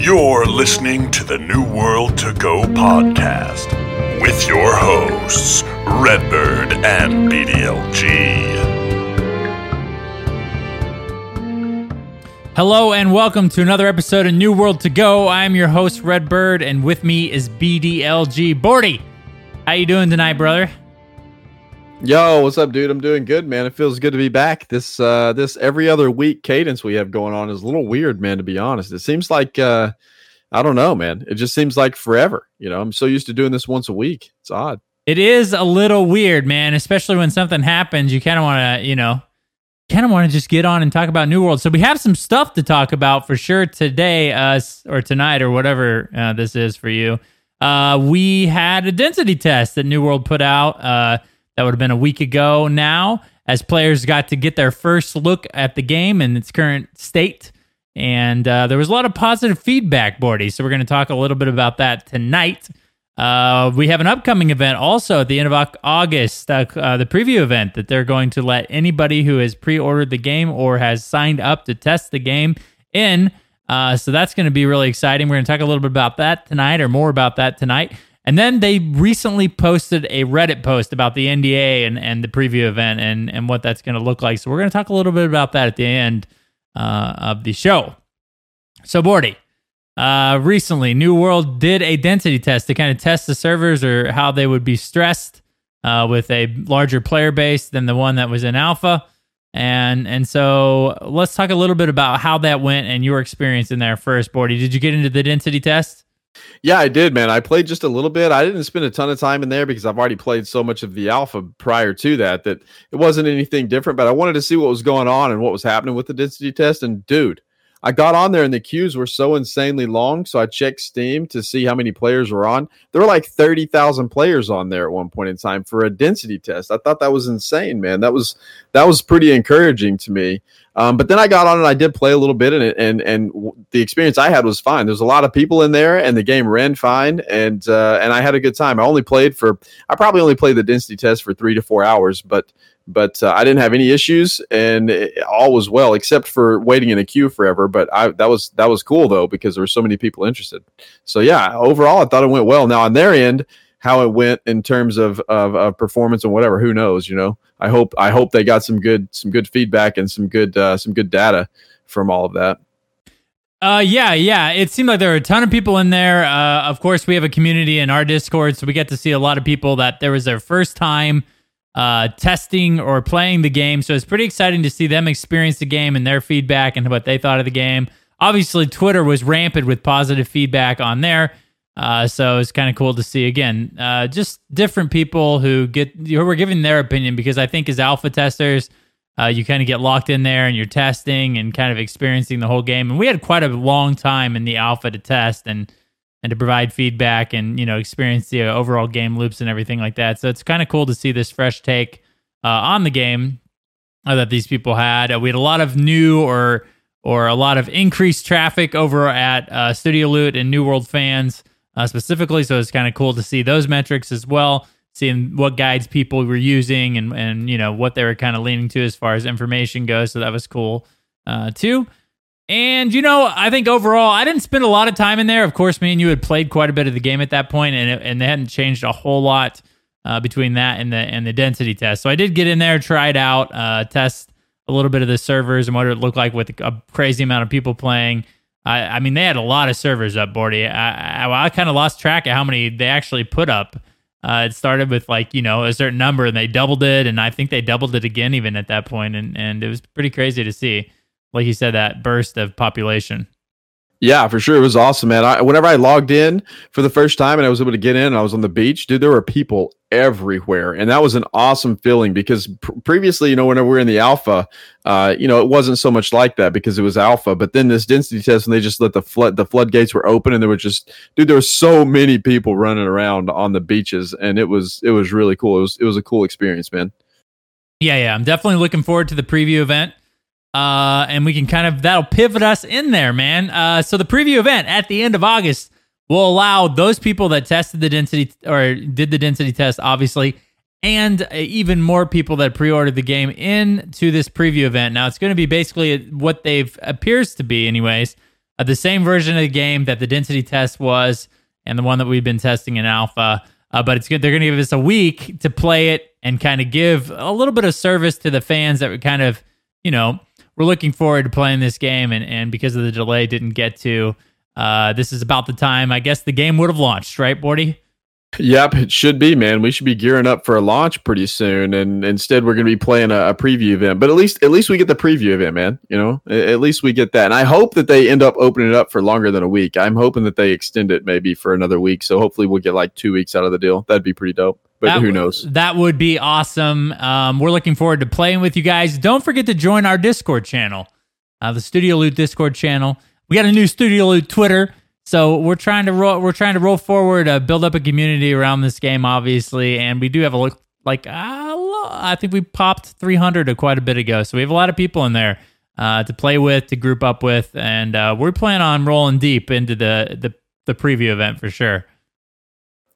You're listening to the New World to Go podcast with your hosts, Redbird and BDLG. Hello and welcome to another episode of New World to Go. I'm your host Redbird, and with me is BDLG. Bordy, how you doing tonight, brother? Yo, what's up, dude? I'm doing good, man. It feels good to be back. This uh this every other week cadence we have going on is a little weird, man, to be honest. It seems like uh I don't know, man. It just seems like forever. You know, I'm so used to doing this once a week. It's odd. It is a little weird, man, especially when something happens. You kind of want to, you know, kind of want to just get on and talk about New World. So we have some stuff to talk about for sure today, uh, or tonight, or whatever uh, this is for you. Uh, we had a density test that New World put out. Uh, that would have been a week ago now, as players got to get their first look at the game in its current state. And uh, there was a lot of positive feedback, Bordy. So we're going to talk a little bit about that tonight. Uh, we have an upcoming event also at the end of August, uh, uh, the preview event that they're going to let anybody who has pre-ordered the game or has signed up to test the game in. Uh, so that's going to be really exciting. We're going to talk a little bit about that tonight, or more about that tonight. And then they recently posted a Reddit post about the NDA and, and the preview event and, and what that's going to look like. So we're going to talk a little bit about that at the end uh, of the show. So, Bordy, uh, recently, New World did a density test to kind of test the servers or how they would be stressed uh, with a larger player base than the one that was in alpha. And and so let's talk a little bit about how that went and your experience in there first, Bordy. Did you get into the density test? Yeah, I did, man. I played just a little bit. I didn't spend a ton of time in there because I've already played so much of the alpha prior to that that it wasn't anything different. But I wanted to see what was going on and what was happening with the density test. And dude, I got on there and the queues were so insanely long. So I checked Steam to see how many players were on. There were like 30,000 players on there at one point in time for a density test. I thought that was insane, man. That was that was pretty encouraging to me. Um, but then I got on and I did play a little bit in it and and and the experience I had was fine. There's a lot of people in there and the game ran fine and uh, and I had a good time. I only played for I probably only played the density test for 3 to 4 hours, but but uh, I didn't have any issues, and it, all was well, except for waiting in a queue forever. But I, that was that was cool though because there were so many people interested. So yeah, overall, I thought it went well. Now on their end, how it went in terms of, of, of performance and whatever, who knows? You know, I hope I hope they got some good some good feedback and some good uh, some good data from all of that. Uh, yeah, yeah. It seemed like there were a ton of people in there. Uh, of course, we have a community in our Discord, so we get to see a lot of people that there was their first time uh, testing or playing the game. So it's pretty exciting to see them experience the game and their feedback and what they thought of the game. Obviously, Twitter was rampant with positive feedback on there. Uh, so it's kind of cool to see again, uh, just different people who get who were giving their opinion because I think as alpha testers, uh, you kind of get locked in there and you're testing and kind of experiencing the whole game. And we had quite a long time in the alpha to test and and to provide feedback and you know experience the overall game loops and everything like that. So it's kind of cool to see this fresh take uh, on the game uh, that these people had. Uh, we had a lot of new or or a lot of increased traffic over at uh, Studio Loot and New World fans uh, specifically. So it's kind of cool to see those metrics as well. Seeing what guides people were using and and you know what they were kind of leaning to as far as information goes. So that was cool uh, too. And you know, I think overall, I didn't spend a lot of time in there. Of course, me and you had played quite a bit of the game at that point, and it, and they hadn't changed a whole lot uh, between that and the and the density test. So I did get in there, try it out, uh, test a little bit of the servers and what it looked like with a crazy amount of people playing. I, I mean, they had a lot of servers up, Bordy. I, I, I kind of lost track of how many they actually put up. Uh, it started with like you know a certain number, and they doubled it, and I think they doubled it again even at that point, and and it was pretty crazy to see like you said, that burst of population. Yeah, for sure. It was awesome, man. I, whenever I logged in for the first time and I was able to get in and I was on the beach, dude, there were people everywhere. And that was an awesome feeling because pr- previously, you know, whenever we were in the alpha, uh, you know, it wasn't so much like that because it was alpha. But then this density test, and they just let the flood, the floodgates were open and there were just, dude, there were so many people running around on the beaches and it was, it was really cool. It was, it was a cool experience, man. Yeah, yeah. I'm definitely looking forward to the preview event. Uh, and we can kind of that'll pivot us in there, man. Uh, so the preview event at the end of August will allow those people that tested the density or did the density test, obviously, and even more people that pre-ordered the game into this preview event. Now it's going to be basically what they've appears to be, anyways. uh, the same version of the game that the density test was, and the one that we've been testing in alpha. Uh, but it's good. They're going to give us a week to play it and kind of give a little bit of service to the fans that were kind of, you know, we're looking forward to playing this game, and and because of the delay, didn't get to. Uh, this is about the time I guess the game would have launched, right, Bordy? Yep, it should be, man. We should be gearing up for a launch pretty soon, and instead we're going to be playing a, a, preview event. But at least, at least we get the preview event, man. You know, at least we get that. And I hope that they end up opening it up for longer than a week. I'm hoping that they extend it maybe for another week. So hopefully we'll get like two weeks out of the deal. That'd be pretty dope. But that, who knows? That would be awesome. Um, we're looking forward to playing with you guys. Don't forget to join our Discord channel, uh, the Studio Loot Discord channel. We got a new Studio Loot Twitter. So we're trying to roll. We're trying to roll forward, uh, build up a community around this game, obviously, and we do have a look. Like uh, I think we popped 300 quite a bit ago, so we have a lot of people in there uh, to play with, to group up with, and uh, we're planning on rolling deep into the the the preview event for sure.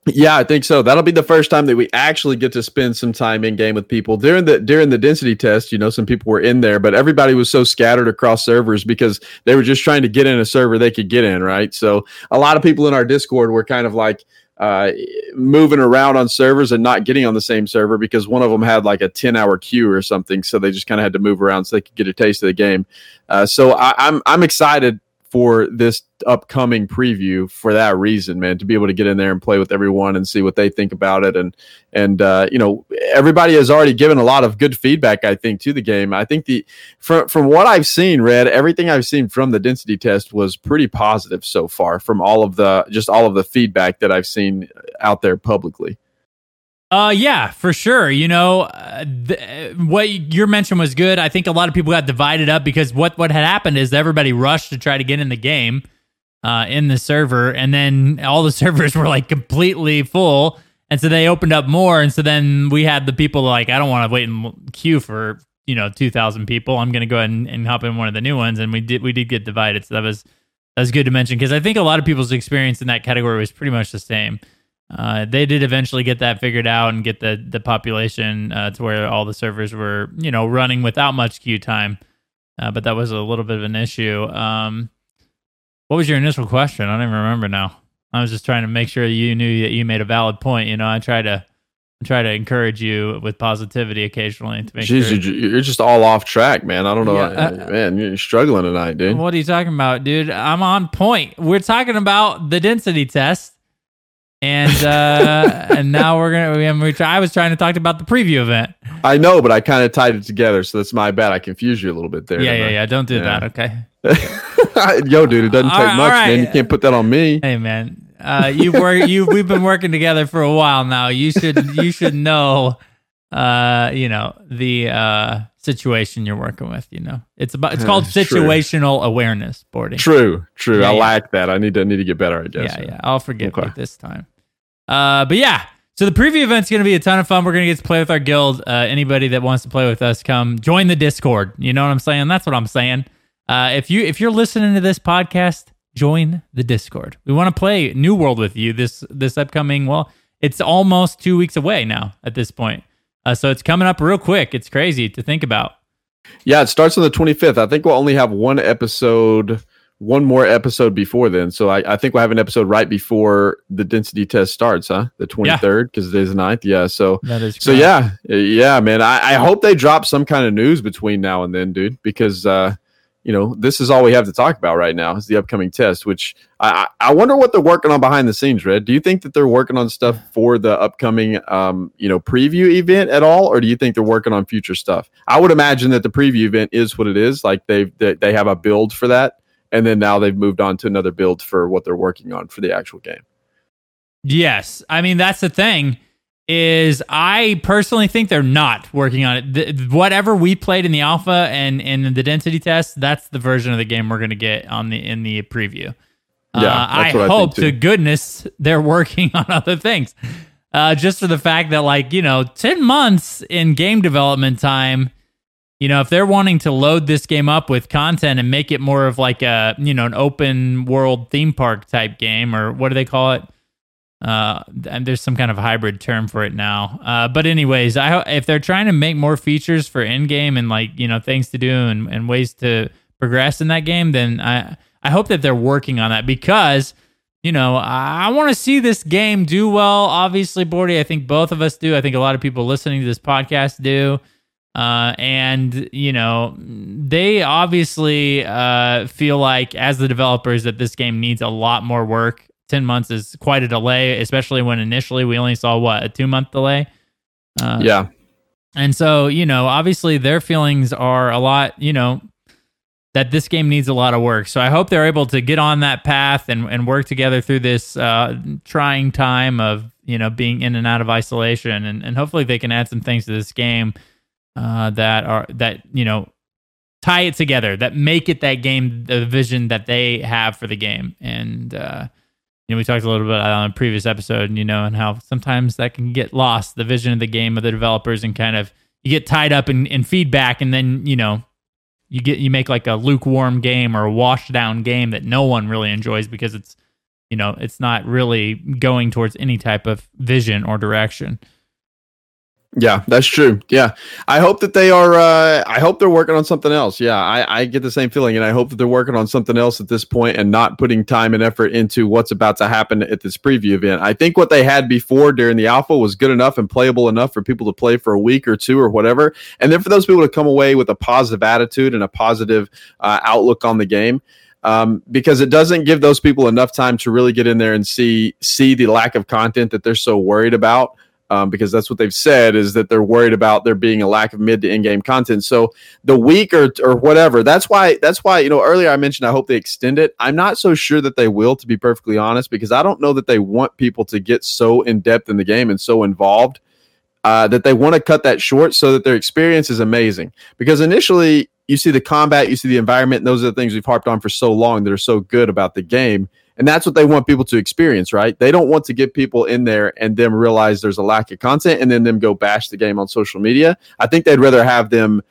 Yeah, I think so. That'll be the first time that we actually get to spend some time in game with people. During the during the density test, you know, some people were in there, but everybody was so scattered across servers because they were just trying to get in a server they could get in, right? So a lot of people in our Discord were kind of like uh, moving around on servers and not getting on the same server because one of them had like a 10 hour queue or something. So they just kind of had to move around so they could get a taste of the game. Uh, so I, I'm, I'm excited for this upcoming preview for that reason, man, to be able to get in there and play with everyone and see what they think about it. And, and, uh, you know, everybody has already given a lot of good feedback, I think, to the game. I think the, from, from what I've seen, Red, everything I've seen from the density test was pretty positive so far from all of the, just all of the feedback that I've seen out there publicly. Uh, yeah, for sure. You know, uh, th- what your mention was good. I think a lot of people got divided up because what what had happened is everybody rushed to try to get in the game, uh, in the server, and then all the servers were like completely full, and so they opened up more, and so then we had the people like, I don't want to wait in queue for you know two thousand people. I'm gonna go ahead and, and hop in one of the new ones, and we did we did get divided. So that was that was good to mention because I think a lot of people's experience in that category was pretty much the same. Uh, they did eventually get that figured out and get the the population uh, to where all the servers were you know running without much queue time, uh, but that was a little bit of an issue. Um, what was your initial question? I don't even remember now. I was just trying to make sure you knew that you made a valid point. You know, I try to try to encourage you with positivity occasionally to make Jeez, sure. You're just all off track, man. I don't know, yeah, uh, man. You're struggling tonight, dude. What are you talking about, dude? I'm on point. We're talking about the density test and uh, and now we're gonna. We, I was trying to talk about the preview event. I know, but I kind of tied it together, so that's my bad. I confused you a little bit there. Yeah, yeah, I? yeah. Don't do yeah. that, okay? Yo, dude, it doesn't take right, much, right. man. You can't put that on me. Hey, man, uh, you work. You we've been working together for a while now. You should you should know, uh, you know the uh situation you're working with. You know, it's about it's called situational true. awareness Bordy. True, true. Yeah, I yeah. lack that. I need to need to get better. I guess. Yeah, yeah. I'll forgive okay. you this time. Uh, but yeah, so the preview event's going to be a ton of fun. We're going to get to play with our guild. Uh, anybody that wants to play with us, come join the Discord. You know what I'm saying? That's what I'm saying. Uh, if you if you're listening to this podcast, join the Discord. We want to play New World with you this this upcoming. Well, it's almost two weeks away now at this point. Uh, so it's coming up real quick. It's crazy to think about. Yeah, it starts on the 25th. I think we'll only have one episode one more episode before then. So I, I, think we'll have an episode right before the density test starts, huh? The 23rd, because yeah. it is the 9th. Yeah. So, that is so yeah. Yeah, man. I, I hope they drop some kind of news between now and then, dude, because, uh, you know, this is all we have to talk about right now is the upcoming test, which I, I wonder what they're working on behind the scenes, Red. Do you think that they're working on stuff for the upcoming, um, you know, preview event at all? Or do you think they're working on future stuff? I would imagine that the preview event is what it is. Like they they, they have a build for that and then now they've moved on to another build for what they're working on for the actual game. Yes, I mean that's the thing is I personally think they're not working on it. The, whatever we played in the alpha and in the density test, that's the version of the game we're going to get on the in the preview. Yeah, uh, I hope I to goodness they're working on other things. Uh, just for the fact that like you know, ten months in game development time you know, if they're wanting to load this game up with content and make it more of like a, you know, an open world theme park type game, or what do they call it? Uh, and there's some kind of hybrid term for it now. Uh, but anyways, I if they're trying to make more features for in game and like you know things to do and, and ways to progress in that game, then I I hope that they're working on that because you know, I, want to see this game do well. Obviously, Bordy, I think both of us do. I think a lot of people listening to this podcast do. Uh, and you know, they obviously uh, feel like, as the developers, that this game needs a lot more work. Ten months is quite a delay, especially when initially we only saw what a two month delay. Uh, yeah, and so you know, obviously their feelings are a lot. You know, that this game needs a lot of work. So I hope they're able to get on that path and, and work together through this uh, trying time of you know being in and out of isolation, and, and hopefully they can add some things to this game uh, that are that you know tie it together, that make it that game the vision that they have for the game. And uh, you know we talked a little bit on a previous episode, you know, and how sometimes that can get lost, the vision of the game of the developers, and kind of you get tied up in, in feedback, and then you know you get you make like a lukewarm game or a washed down game that no one really enjoys because it's you know it's not really going towards any type of vision or direction yeah, that's true. Yeah, I hope that they are. Uh, I hope they're working on something else. Yeah, I, I get the same feeling, and I hope that they're working on something else at this point and not putting time and effort into what's about to happen at this preview event. I think what they had before during the alpha was good enough and playable enough for people to play for a week or two or whatever, and then for those people to come away with a positive attitude and a positive uh, outlook on the game. Um, because it doesn't give those people enough time to really get in there and see see the lack of content that they're so worried about um, because that's what they've said is that they're worried about there being a lack of mid to in game content. So the week or or whatever. That's why that's why you know earlier I mentioned I hope they extend it. I'm not so sure that they will, to be perfectly honest, because I don't know that they want people to get so in depth in the game and so involved. Uh, that they want to cut that short so that their experience is amazing. Because initially, you see the combat, you see the environment, and those are the things we've harped on for so long that are so good about the game. And that's what they want people to experience, right? They don't want to get people in there and then realize there's a lack of content and then them go bash the game on social media. I think they'd rather have them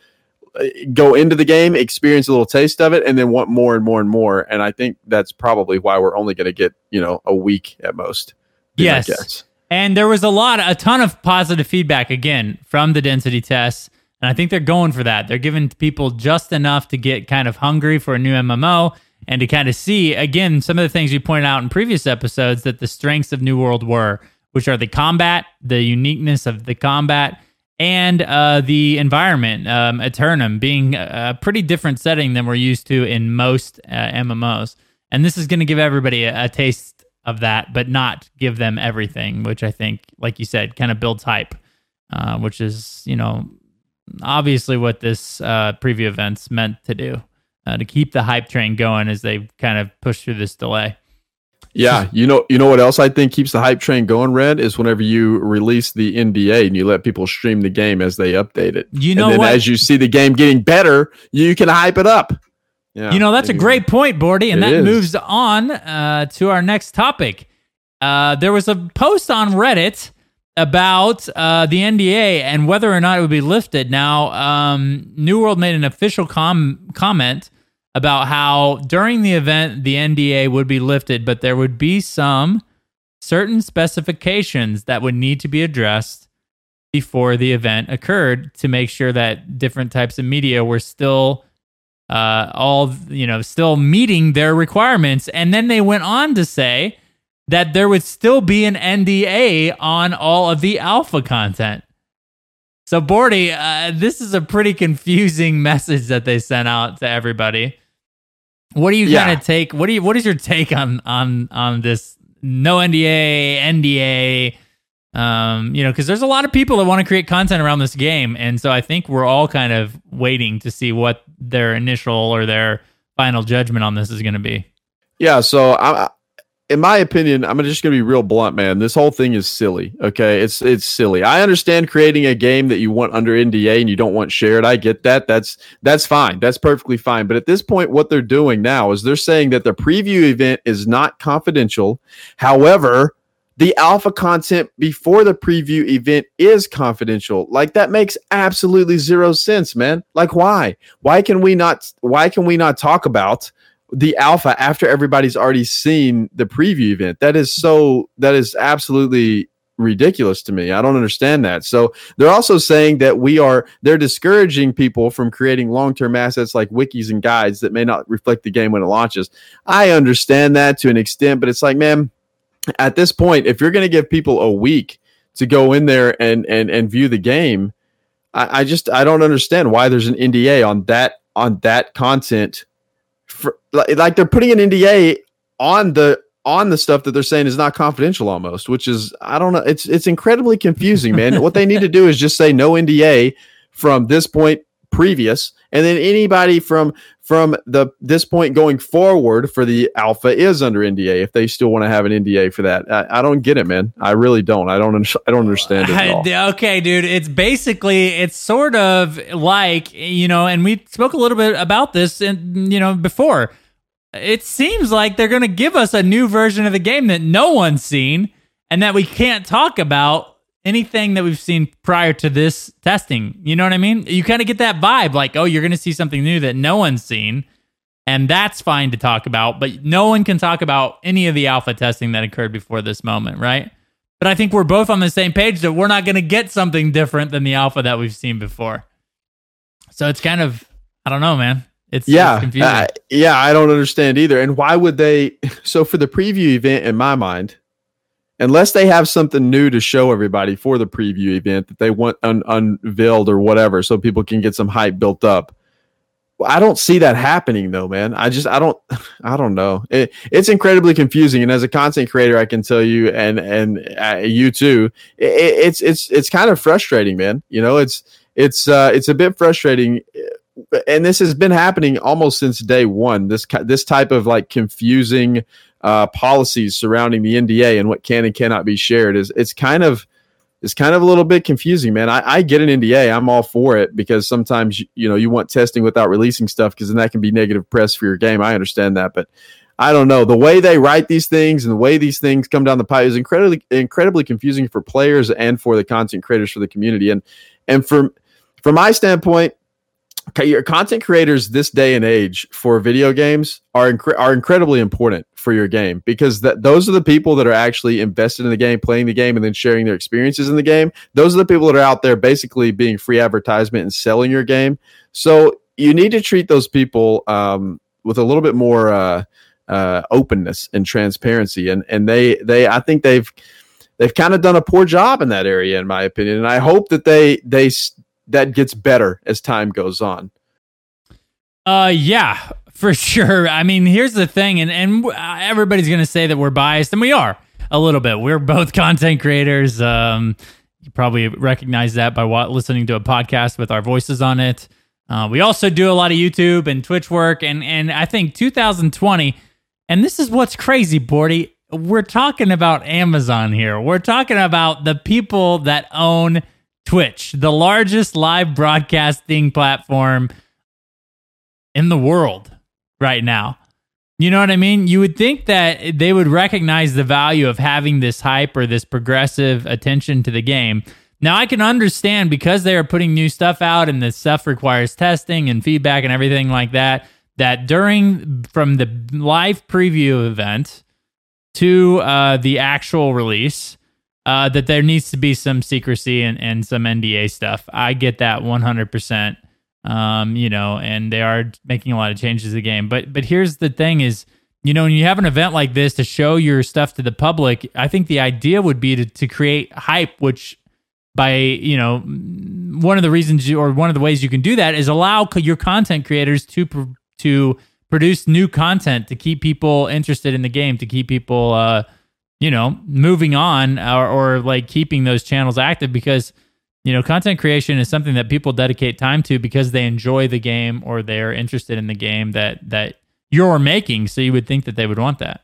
uh, go into the game, experience a little taste of it, and then want more and more and more. And I think that's probably why we're only going to get, you know, a week at most. Yes. And there was a lot, a ton of positive feedback again from the density tests. And I think they're going for that. They're giving people just enough to get kind of hungry for a new MMO and to kind of see again some of the things we pointed out in previous episodes that the strengths of New World were, which are the combat, the uniqueness of the combat, and uh, the environment. Um, Aeternum being a pretty different setting than we're used to in most uh, MMOs, and this is going to give everybody a, a taste of that, but not give them everything, which I think, like you said, kind of builds hype, uh, which is you know obviously what this uh, preview event's meant to do uh, to keep the hype train going as they kind of push through this delay. Yeah, you know, you know what else I think keeps the hype train going. Red is whenever you release the NDA and you let people stream the game as they update it. You know, and then what? as you see the game getting better, you can hype it up. Yeah, you know, that's a great point, Bordy, and that is. moves on uh, to our next topic. Uh, there was a post on Reddit about uh, the NDA and whether or not it would be lifted. Now, um, New World made an official com- comment about how during the event the NDA would be lifted, but there would be some certain specifications that would need to be addressed before the event occurred to make sure that different types of media were still uh, all you know still meeting their requirements and then they went on to say that there would still be an NDA on all of the alpha content. So, Bordy, uh, this is a pretty confusing message that they sent out to everybody. What do you yeah. kind of take? What do you? What is your take on on on this? No NDA, NDA. Um, you know, because there's a lot of people that want to create content around this game, and so I think we're all kind of waiting to see what their initial or their final judgment on this is going to be. Yeah, so I, in my opinion, I'm just going to be real blunt, man. This whole thing is silly. Okay, it's it's silly. I understand creating a game that you want under NDA and you don't want shared. I get that. That's that's fine. That's perfectly fine. But at this point, what they're doing now is they're saying that the preview event is not confidential. However, the alpha content before the preview event is confidential. Like that makes absolutely zero sense, man. Like why? Why can we not? Why can we not talk about? The alpha after everybody's already seen the preview event. That is so that is absolutely ridiculous to me. I don't understand that. So they're also saying that we are they're discouraging people from creating long-term assets like wikis and guides that may not reflect the game when it launches. I understand that to an extent, but it's like, man, at this point, if you're going to give people a week to go in there and and and view the game, I, I just I don't understand why there's an NDA on that on that content. For, like they're putting an NDA on the on the stuff that they're saying is not confidential almost, which is I don't know. It's it's incredibly confusing, man. what they need to do is just say no NDA from this point previous, and then anybody from from the this point going forward for the alpha is under NDA if they still want to have an NDA for that. I, I don't get it, man. I really don't. I don't. I don't understand it. okay, dude. It's basically it's sort of like you know, and we spoke a little bit about this, and you know, before it seems like they're going to give us a new version of the game that no one's seen and that we can't talk about anything that we've seen prior to this testing. You know what I mean? You kind of get that vibe like, oh, you're going to see something new that no one's seen. And that's fine to talk about, but no one can talk about any of the alpha testing that occurred before this moment, right? But I think we're both on the same page that we're not going to get something different than the alpha that we've seen before. So it's kind of, I don't know, man. It's yeah, it's uh, yeah. I don't understand either. And why would they? So for the preview event, in my mind, unless they have something new to show everybody for the preview event that they want un- unveiled or whatever, so people can get some hype built up. I don't see that happening though, man. I just I don't I don't know. It, it's incredibly confusing, and as a content creator, I can tell you, and and uh, you too, it, it's it's it's kind of frustrating, man. You know, it's it's uh, it's a bit frustrating and this has been happening almost since day one. This this type of like confusing uh, policies surrounding the NDA and what can and cannot be shared is it's kind of it's kind of a little bit confusing, man. I, I get an NDA, I'm all for it because sometimes you, know you want testing without releasing stuff because then that can be negative press for your game. I understand that, but I don't know the way they write these things and the way these things come down the pipe is incredibly incredibly confusing for players and for the content creators for the community and and from from my standpoint your content creators this day and age for video games are are incredibly important for your game because that those are the people that are actually invested in the game, playing the game, and then sharing their experiences in the game. Those are the people that are out there basically being free advertisement and selling your game. So you need to treat those people um, with a little bit more uh, uh, openness and transparency, and and they they I think they've they've kind of done a poor job in that area, in my opinion. And I hope that they they that gets better as time goes on. Uh, yeah, for sure. I mean, here's the thing, and and everybody's gonna say that we're biased, and we are a little bit. We're both content creators. Um, you probably recognize that by what, listening to a podcast with our voices on it. Uh, we also do a lot of YouTube and Twitch work, and and I think 2020, and this is what's crazy, Bordy. We're talking about Amazon here. We're talking about the people that own Twitch, the largest live broadcasting platform in the world right now. You know what I mean? You would think that they would recognize the value of having this hype or this progressive attention to the game. Now, I can understand because they are putting new stuff out and this stuff requires testing and feedback and everything like that, that during from the live preview event to uh, the actual release, uh, that there needs to be some secrecy and, and some NDA stuff. I get that 100%. Um, you know, and they are making a lot of changes to the game. But but here's the thing is, you know, when you have an event like this to show your stuff to the public, I think the idea would be to, to create hype, which by, you know, one of the reasons you, or one of the ways you can do that is allow your content creators to to produce new content to keep people interested in the game, to keep people uh you know, moving on or, or like keeping those channels active because, you know, content creation is something that people dedicate time to because they enjoy the game or they're interested in the game that that you're making. So you would think that they would want that.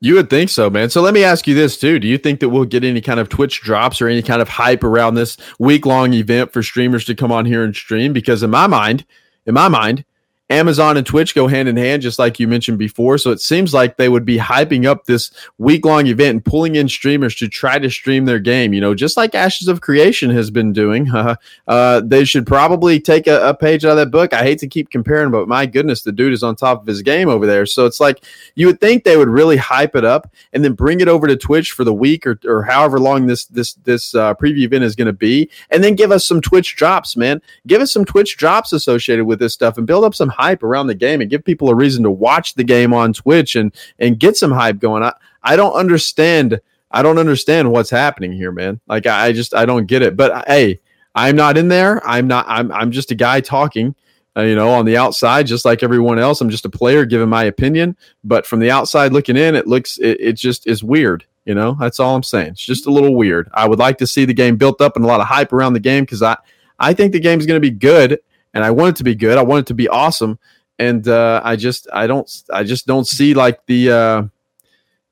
You would think so, man. So let me ask you this too. Do you think that we'll get any kind of Twitch drops or any kind of hype around this week long event for streamers to come on here and stream? Because in my mind, in my mind, Amazon and Twitch go hand in hand, just like you mentioned before. So it seems like they would be hyping up this week long event and pulling in streamers to try to stream their game. You know, just like Ashes of Creation has been doing. uh, they should probably take a, a, page out of that book. I hate to keep comparing, but my goodness, the dude is on top of his game over there. So it's like you would think they would really hype it up and then bring it over to Twitch for the week or, or however long this this this uh, preview event is going to be, and then give us some Twitch drops, man. Give us some Twitch drops associated with this stuff and build up some hype around the game and give people a reason to watch the game on Twitch and and get some hype going. I, I don't understand I don't understand what's happening here, man. Like I, I just I don't get it. But hey, I'm not in there. I'm not I'm I'm just a guy talking. Uh, you know, on the outside, just like everyone else, I'm just a player giving my opinion. But from the outside looking in, it looks it, it just is weird. You know, that's all I'm saying. It's just a little weird. I would like to see the game built up and a lot of hype around the game because I I think the game's going to be good and I want it to be good. I want it to be awesome and uh, I just I don't I just don't see like the uh,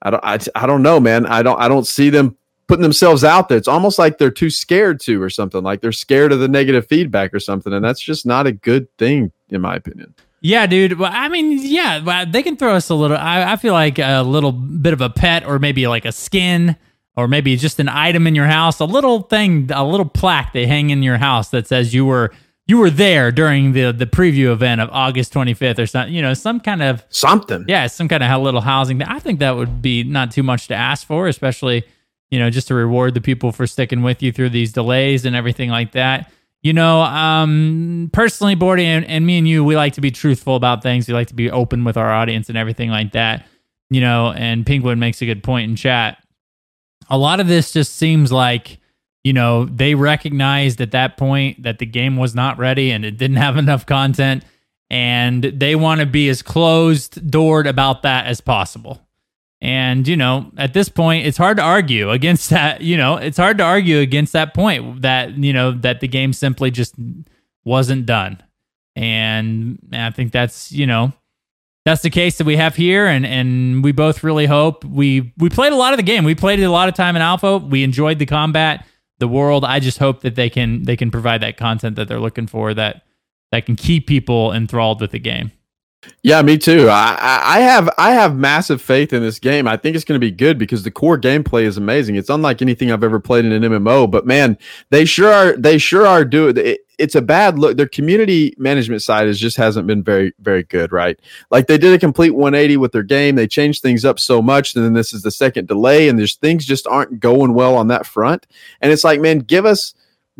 I don't I, I don't know man I don't I don't see them putting themselves out there. It's almost like they're too scared to or something like they're scared of the negative feedback or something, and that's just not a good thing in my opinion. Yeah, dude. Well, I mean, yeah, they can throw us a little. I, I feel like a little bit of a pet, or maybe like a skin, or maybe just an item in your house, a little thing, a little plaque they hang in your house that says you were you were there during the the preview event of August 25th or something, you know, some kind of something. Yeah, some kind of little housing. I think that would be not too much to ask for, especially, you know, just to reward the people for sticking with you through these delays and everything like that. You know, um, personally, Bordy and, and me and you, we like to be truthful about things. We like to be open with our audience and everything like that. You know, and Penguin makes a good point in chat. A lot of this just seems like you know, they recognized at that point that the game was not ready and it didn't have enough content. And they want to be as closed doored about that as possible. And, you know, at this point, it's hard to argue against that. You know, it's hard to argue against that point that, you know, that the game simply just wasn't done. And I think that's, you know, that's the case that we have here and and we both really hope we we played a lot of the game we played it a lot of time in alpha we enjoyed the combat the world. I just hope that they can they can provide that content that they're looking for that that can keep people enthralled with the game. Yeah, me too. I, I have I have massive faith in this game. I think it's going to be good because the core gameplay is amazing. It's unlike anything I've ever played in an MMO. But man, they sure are they sure are doing it. It's a bad look. Their community management side is just hasn't been very very good, right? Like they did a complete 180 with their game. They changed things up so much, and then this is the second delay, and there's things just aren't going well on that front. And it's like, man, give us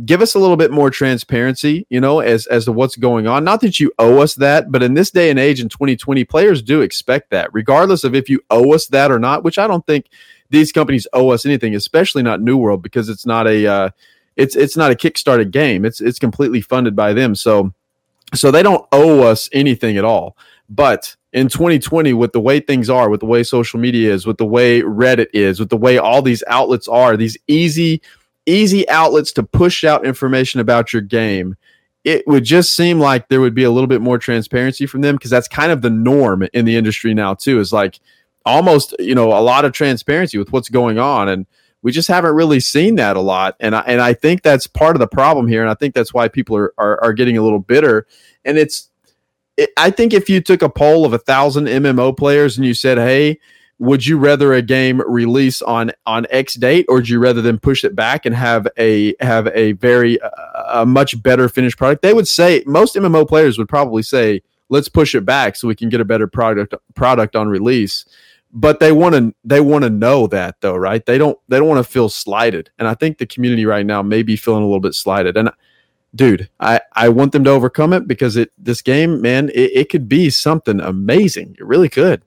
give us a little bit more transparency, you know, as as to what's going on. Not that you owe us that, but in this day and age in 2020, players do expect that, regardless of if you owe us that or not. Which I don't think these companies owe us anything, especially not New World, because it's not a uh, it's it's not a kickstarted game. It's it's completely funded by them, so so they don't owe us anything at all. But in 2020, with the way things are, with the way social media is, with the way Reddit is, with the way all these outlets are, these easy easy outlets to push out information about your game, it would just seem like there would be a little bit more transparency from them because that's kind of the norm in the industry now too. Is like almost you know a lot of transparency with what's going on, and we just haven't really seen that a lot. And I and I think that's part of the problem here, and I think that's why people are are, are getting a little bitter. And it's it, I think if you took a poll of a thousand MMO players and you said, hey would you rather a game release on on X date, or would you rather than push it back and have a have a very uh, a much better finished product? They would say most MMO players would probably say, let's push it back so we can get a better product product on release. But they want to they want to know that though, right? They don't they don't want to feel slighted, and I think the community right now may be feeling a little bit slighted. And dude, I I want them to overcome it because it this game, man, it, it could be something amazing. It really could.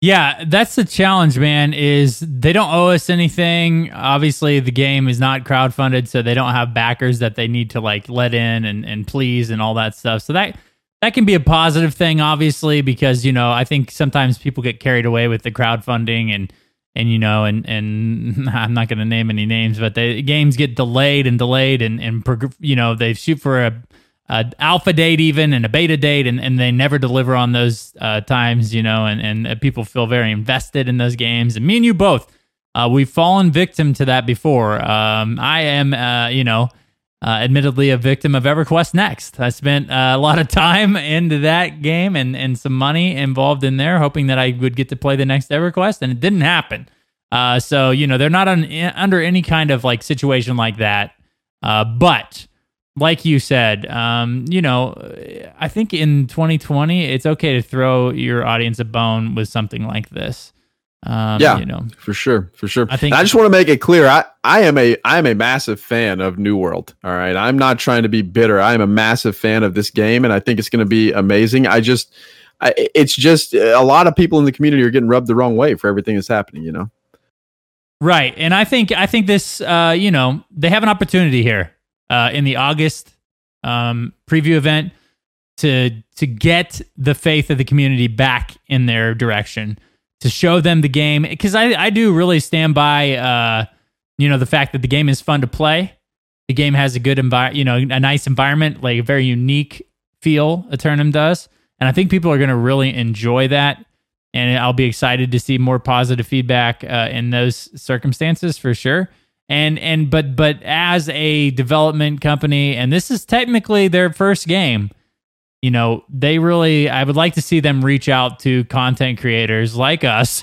Yeah, that's the challenge, man. Is they don't owe us anything. Obviously, the game is not crowdfunded, so they don't have backers that they need to like let in and, and please and all that stuff. So that that can be a positive thing, obviously, because you know I think sometimes people get carried away with the crowdfunding and and you know and and I'm not going to name any names, but the games get delayed and delayed and and you know they shoot for a uh, alpha date even and a beta date and, and they never deliver on those uh, times you know and, and uh, people feel very invested in those games. And me and you both uh, we've fallen victim to that before. Um, i am uh, you know uh, admittedly a victim of EverQuest Next. I spent uh, a lot of time into that game and, and some money involved in there, hoping that I would get to play the next EverQuest, and it didn't happen. Uh, so you know they're not on, under any kind of like situation like that. Uh, but like you said, um, you know, I think in 2020 it's okay to throw your audience a bone with something like this. Um, yeah, you know, for sure, for sure. I think and I just want to make it clear. I, I am a I am a massive fan of New World. All right, I'm not trying to be bitter. I am a massive fan of this game, and I think it's going to be amazing. I just, I, it's just a lot of people in the community are getting rubbed the wrong way for everything that's happening. You know, right? And I think I think this, uh, you know, they have an opportunity here uh, in the August um, preview event to to get the faith of the community back in their direction to show them the game because I, I do really stand by uh, you know the fact that the game is fun to play. The game has a good environment you know a nice environment like a very unique feel Aeternum does and i think people are going to really enjoy that and i'll be excited to see more positive feedback uh, in those circumstances for sure. And and but but as a development company and this is technically their first game you know, they really, I would like to see them reach out to content creators like us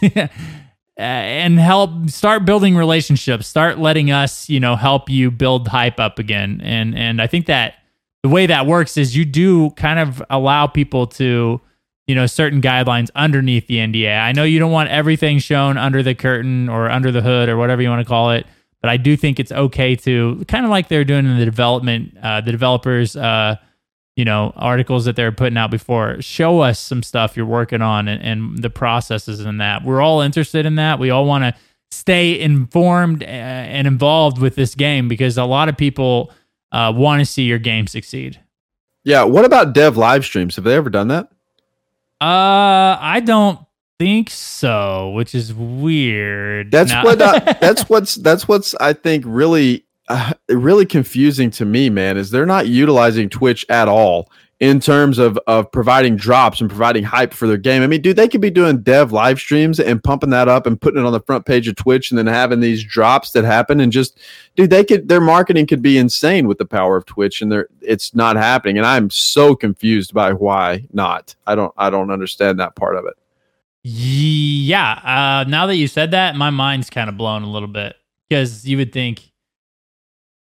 and help start building relationships, start letting us, you know, help you build hype up again. And, and I think that the way that works is you do kind of allow people to, you know, certain guidelines underneath the NDA. I know you don't want everything shown under the curtain or under the hood or whatever you want to call it, but I do think it's okay to kind of like they're doing in the development, uh, the developers, uh, you know articles that they're putting out before. Show us some stuff you're working on and, and the processes in that. We're all interested in that. We all want to stay informed uh, and involved with this game because a lot of people uh, want to see your game succeed. Yeah what about dev live streams? Have they ever done that? Uh i don't think so which is weird. That's now- what uh, that's what's that's what's i think really uh, really confusing to me, man, is they're not utilizing Twitch at all in terms of of providing drops and providing hype for their game. I mean, dude, they could be doing dev live streams and pumping that up and putting it on the front page of Twitch and then having these drops that happen and just dude, they could their marketing could be insane with the power of Twitch and they're it's not happening. And I'm so confused by why not. I don't I don't understand that part of it. Yeah. Uh now that you said that, my mind's kind of blown a little bit because you would think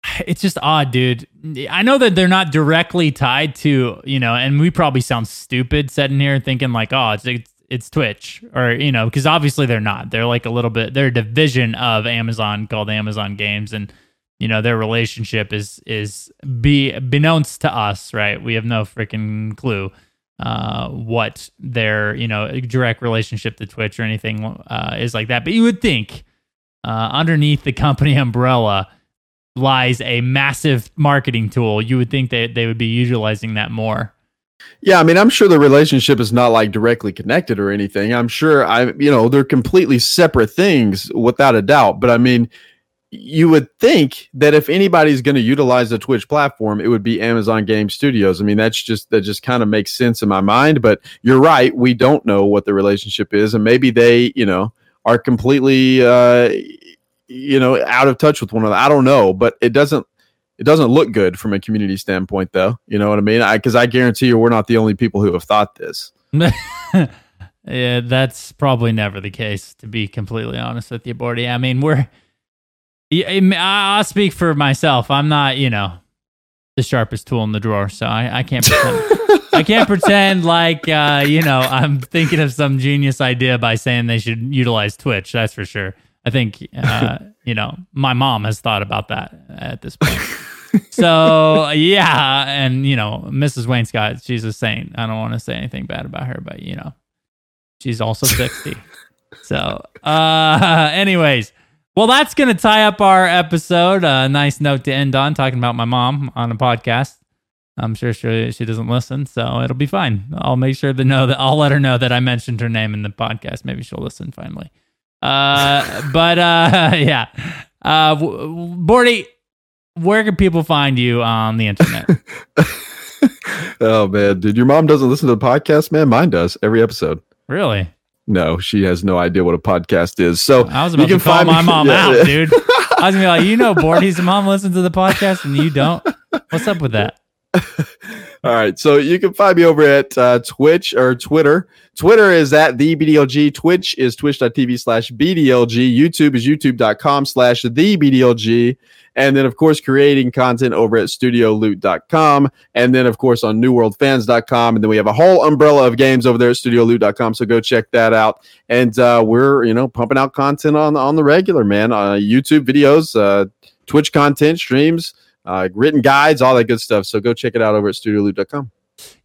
it's just odd, dude. I know that they're not directly tied to, you know, and we probably sound stupid sitting here thinking like, oh, it's it's, it's Twitch or you know, because obviously they're not. They're like a little bit. They're a division of Amazon called Amazon Games, and you know their relationship is is be beknownst to us, right? We have no freaking clue uh, what their you know direct relationship to Twitch or anything uh, is like that. But you would think uh, underneath the company umbrella lies a massive marketing tool. You would think that they would be utilizing that more. Yeah, I mean, I'm sure the relationship is not like directly connected or anything. I'm sure I, you know, they're completely separate things without a doubt. But I mean, you would think that if anybody's going to utilize the Twitch platform, it would be Amazon Game Studios. I mean, that's just that just kind of makes sense in my mind. But you're right, we don't know what the relationship is, and maybe they, you know, are completely. Uh, you know out of touch with one another. I don't know, but it doesn't it doesn't look good from a community standpoint, though. You know what I mean? Because I, I, guarantee you, we're not the only people who have thought this. yeah, that's probably never the case. To be completely honest with you, Bordy. I mean, we're. I'll speak for myself. I'm not, you know, the sharpest tool in the drawer, so I, I can't pretend. I can't pretend like uh, you know I'm thinking of some genius idea by saying they should utilize Twitch. That's for sure. I think uh, you know my mom has thought about that at this point. so yeah, and you know Mrs. Wainscott, she's a saint. I don't want to say anything bad about her, but you know she's also sixty. so, uh, anyways, well, that's gonna tie up our episode. A uh, nice note to end on, talking about my mom on a podcast. I'm sure she she doesn't listen, so it'll be fine. I'll make sure to know that I'll let her know that I mentioned her name in the podcast. Maybe she'll listen finally. Uh, but uh, yeah, uh, Bordy, where can people find you on the internet? oh man, dude, your mom doesn't listen to the podcast, man. Mine does every episode. Really? No, she has no idea what a podcast is. So I was about you can to call find my mom yeah, out, dude. I was gonna be like, you know, Bordy's mom listens to the podcast and you don't. What's up with that? All right. So you can find me over at uh, Twitch or Twitter. Twitter is at the BDLG. Twitch is twitch.tv slash BDLG. YouTube is youtube.com slash the BDLG. And then, of course, creating content over at studioloot.com. And then, of course, on newworldfans.com. And then we have a whole umbrella of games over there at studioloot.com. So go check that out. And uh, we're, you know, pumping out content on, on the regular, man. Uh, YouTube videos, uh, Twitch content, streams uh, written guides, all that good stuff. So go check it out over at studioloot.com.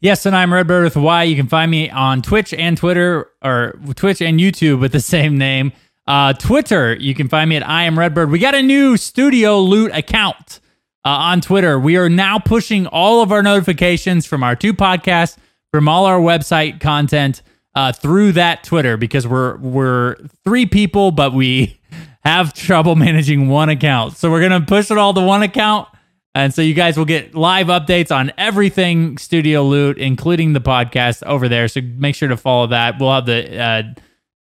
Yes, and I'm Redbird with Y. You can find me on Twitch and Twitter, or Twitch and YouTube with the same name. Uh, Twitter, you can find me at I am Redbird. We got a new Studio Loot account uh, on Twitter. We are now pushing all of our notifications from our two podcasts, from all our website content uh, through that Twitter because we're we're three people, but we have trouble managing one account. So we're gonna push it all to one account and so you guys will get live updates on everything Studio Loot, including the podcast over there. So make sure to follow that. We'll have the uh,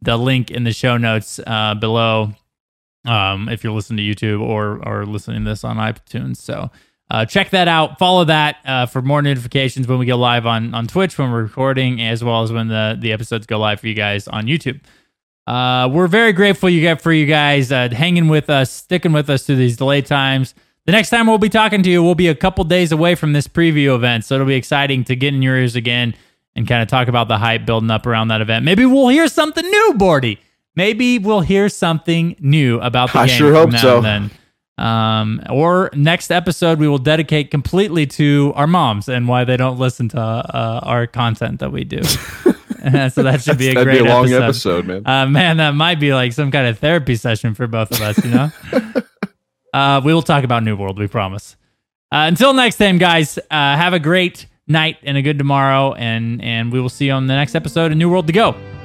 the link in the show notes uh, below um, if you're listening to YouTube or or listening to this on iTunes. So uh, check that out. Follow that uh, for more notifications when we go live on on Twitch when we're recording, as well as when the the episodes go live for you guys on YouTube. Uh, we're very grateful you get for you guys uh, hanging with us, sticking with us through these delay times. The next time we'll be talking to you, we'll be a couple days away from this preview event. So it'll be exciting to get in your ears again and kind of talk about the hype building up around that event. Maybe we'll hear something new, Bordy. Maybe we'll hear something new about the I game. sure hope now so. Then. Um, or next episode, we will dedicate completely to our moms and why they don't listen to uh, our content that we do. so that should be a great be a long episode. episode, man. Uh, man, that might be like some kind of therapy session for both of us, you know? uh, we will talk about New World, we promise. Uh, until next time, guys, uh, have a great night and a good tomorrow, and, and we will see you on the next episode of New World to Go.